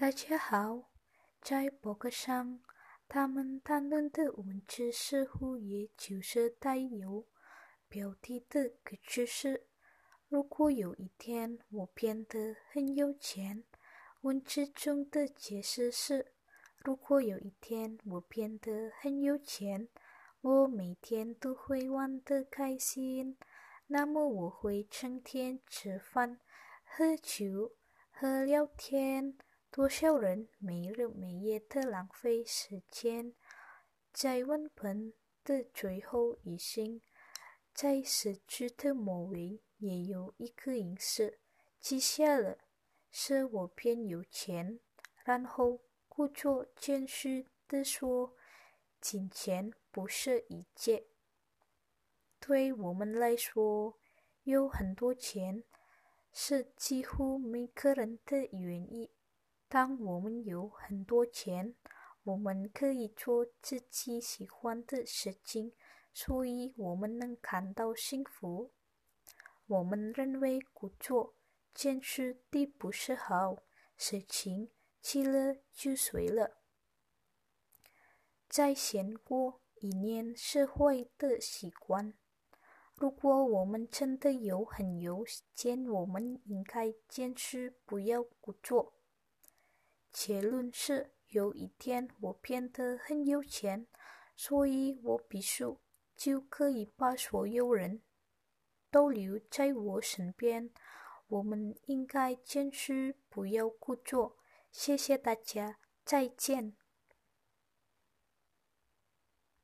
大家好，在博客上，他们谈论的文字似乎也就是带有标题的个句式。如果有一天我变得很有钱，文字中的解释是：如果有一天我变得很有钱，我每天都会玩得开心，那么我会成天吃饭、喝酒和聊天。多少人没日没夜的浪费时间，在文本的最后一行，在诗句的末尾也有一个隐式，记下了，是我变有钱，然后故作谦虚地说：“金钱不是一切。”对我们来说，有很多钱是几乎每个人的愿意。当我们有很多钱，我们可以做自己喜欢的事情，所以我们能感到幸福。我们认为故作坚持的不是好事情，去了就随了。在先过一年是坏的习惯。如果我们真的有很有钱，我们应该坚持不要故作。结论是，有一天我变得很有钱，所以我必须就可以把所有人都留在我身边。我们应该坚持不要故作。谢谢大家，再见。